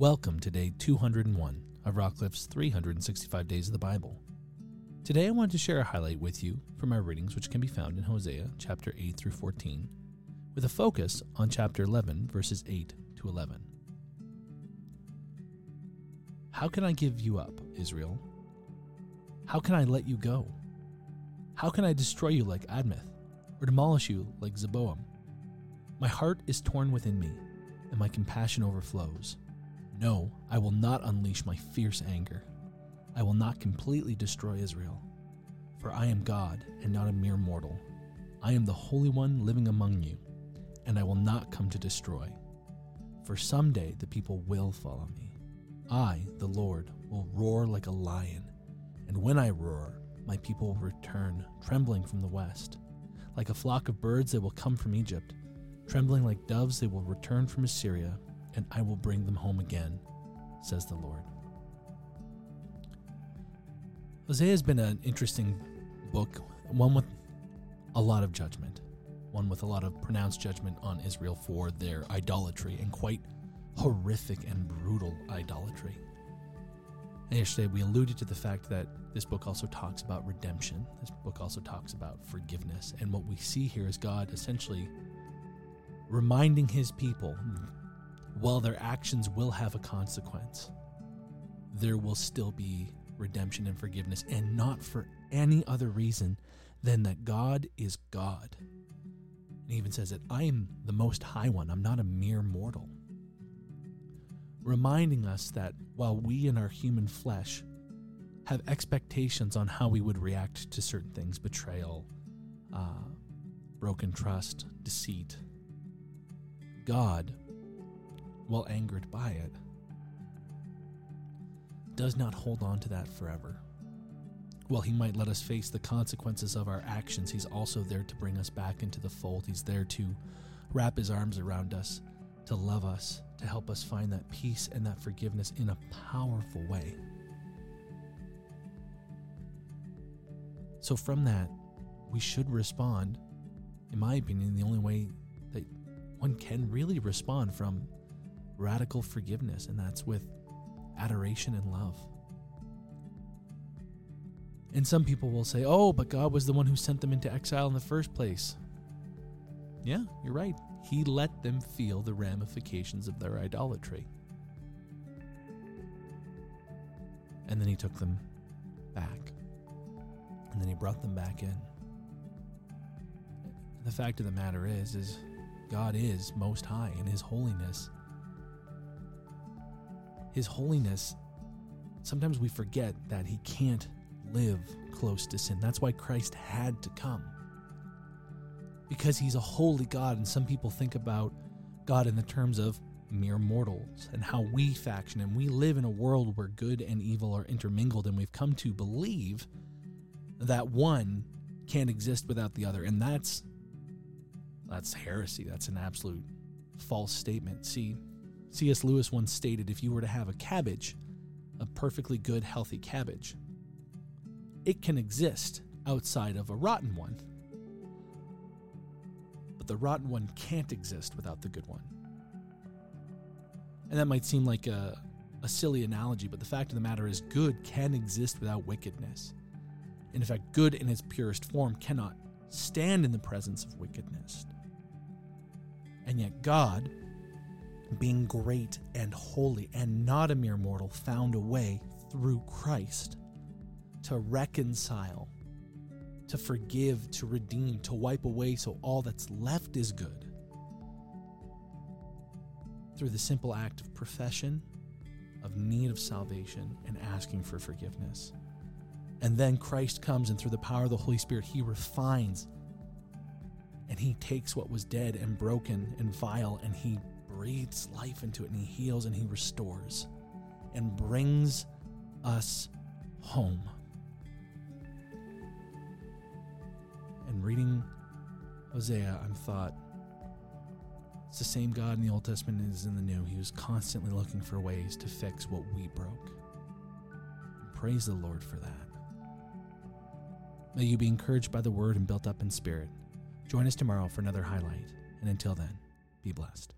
Welcome to day 201 of Rockcliffe's 365 Days of the Bible. Today I wanted to share a highlight with you from our readings, which can be found in Hosea chapter 8 through 14, with a focus on chapter 11, verses 8 to 11. How can I give you up, Israel? How can I let you go? How can I destroy you like Admah, or demolish you like Zeboiim? My heart is torn within me, and my compassion overflows. No, I will not unleash my fierce anger. I will not completely destroy Israel. For I am God and not a mere mortal. I am the Holy One living among you, and I will not come to destroy. For someday the people will follow me. I, the Lord, will roar like a lion, and when I roar, my people will return, trembling from the west. Like a flock of birds, they will come from Egypt. Trembling like doves, they will return from Assyria and I will bring them home again, says the Lord. Hosea has been an interesting book, one with a lot of judgment, one with a lot of pronounced judgment on Israel for their idolatry and quite horrific and brutal idolatry. And yesterday we alluded to the fact that this book also talks about redemption. This book also talks about forgiveness. And what we see here is God essentially reminding his people while their actions will have a consequence, there will still be redemption and forgiveness, and not for any other reason than that God is God. And he even says that I am the most high one, I'm not a mere mortal. Reminding us that while we in our human flesh have expectations on how we would react to certain things betrayal, uh, broken trust, deceit God while angered by it, does not hold on to that forever. While he might let us face the consequences of our actions, he's also there to bring us back into the fold. He's there to wrap his arms around us, to love us, to help us find that peace and that forgiveness in a powerful way. So, from that, we should respond, in my opinion, the only way that one can really respond from radical forgiveness, and that's with adoration and love. And some people will say, oh, but God was the one who sent them into exile in the first place. Yeah, you're right. He let them feel the ramifications of their idolatry. And then he took them back. And then he brought them back in. The fact of the matter is is God is most high in his holiness his holiness, sometimes we forget that he can't live close to sin. That's why Christ had to come. Because he's a holy God, and some people think about God in the terms of mere mortals and how we faction and we live in a world where good and evil are intermingled and we've come to believe that one can't exist without the other and that's that's heresy that's an absolute false statement see C.S. Lewis once stated if you were to have a cabbage, a perfectly good, healthy cabbage, it can exist outside of a rotten one. But the rotten one can't exist without the good one. And that might seem like a, a silly analogy, but the fact of the matter is, good can exist without wickedness. And in fact, good in its purest form cannot stand in the presence of wickedness. And yet, God, being great and holy and not a mere mortal, found a way through Christ to reconcile, to forgive, to redeem, to wipe away so all that's left is good. Through the simple act of profession, of need of salvation, and asking for forgiveness. And then Christ comes, and through the power of the Holy Spirit, He refines and He takes what was dead and broken and vile and He breathes life into it and he heals and he restores and brings us home. And reading Hosea, I'm thought it's the same God in the Old Testament as in the New. He was constantly looking for ways to fix what we broke. Praise the Lord for that. May you be encouraged by the word and built up in spirit. Join us tomorrow for another highlight. And until then, be blessed.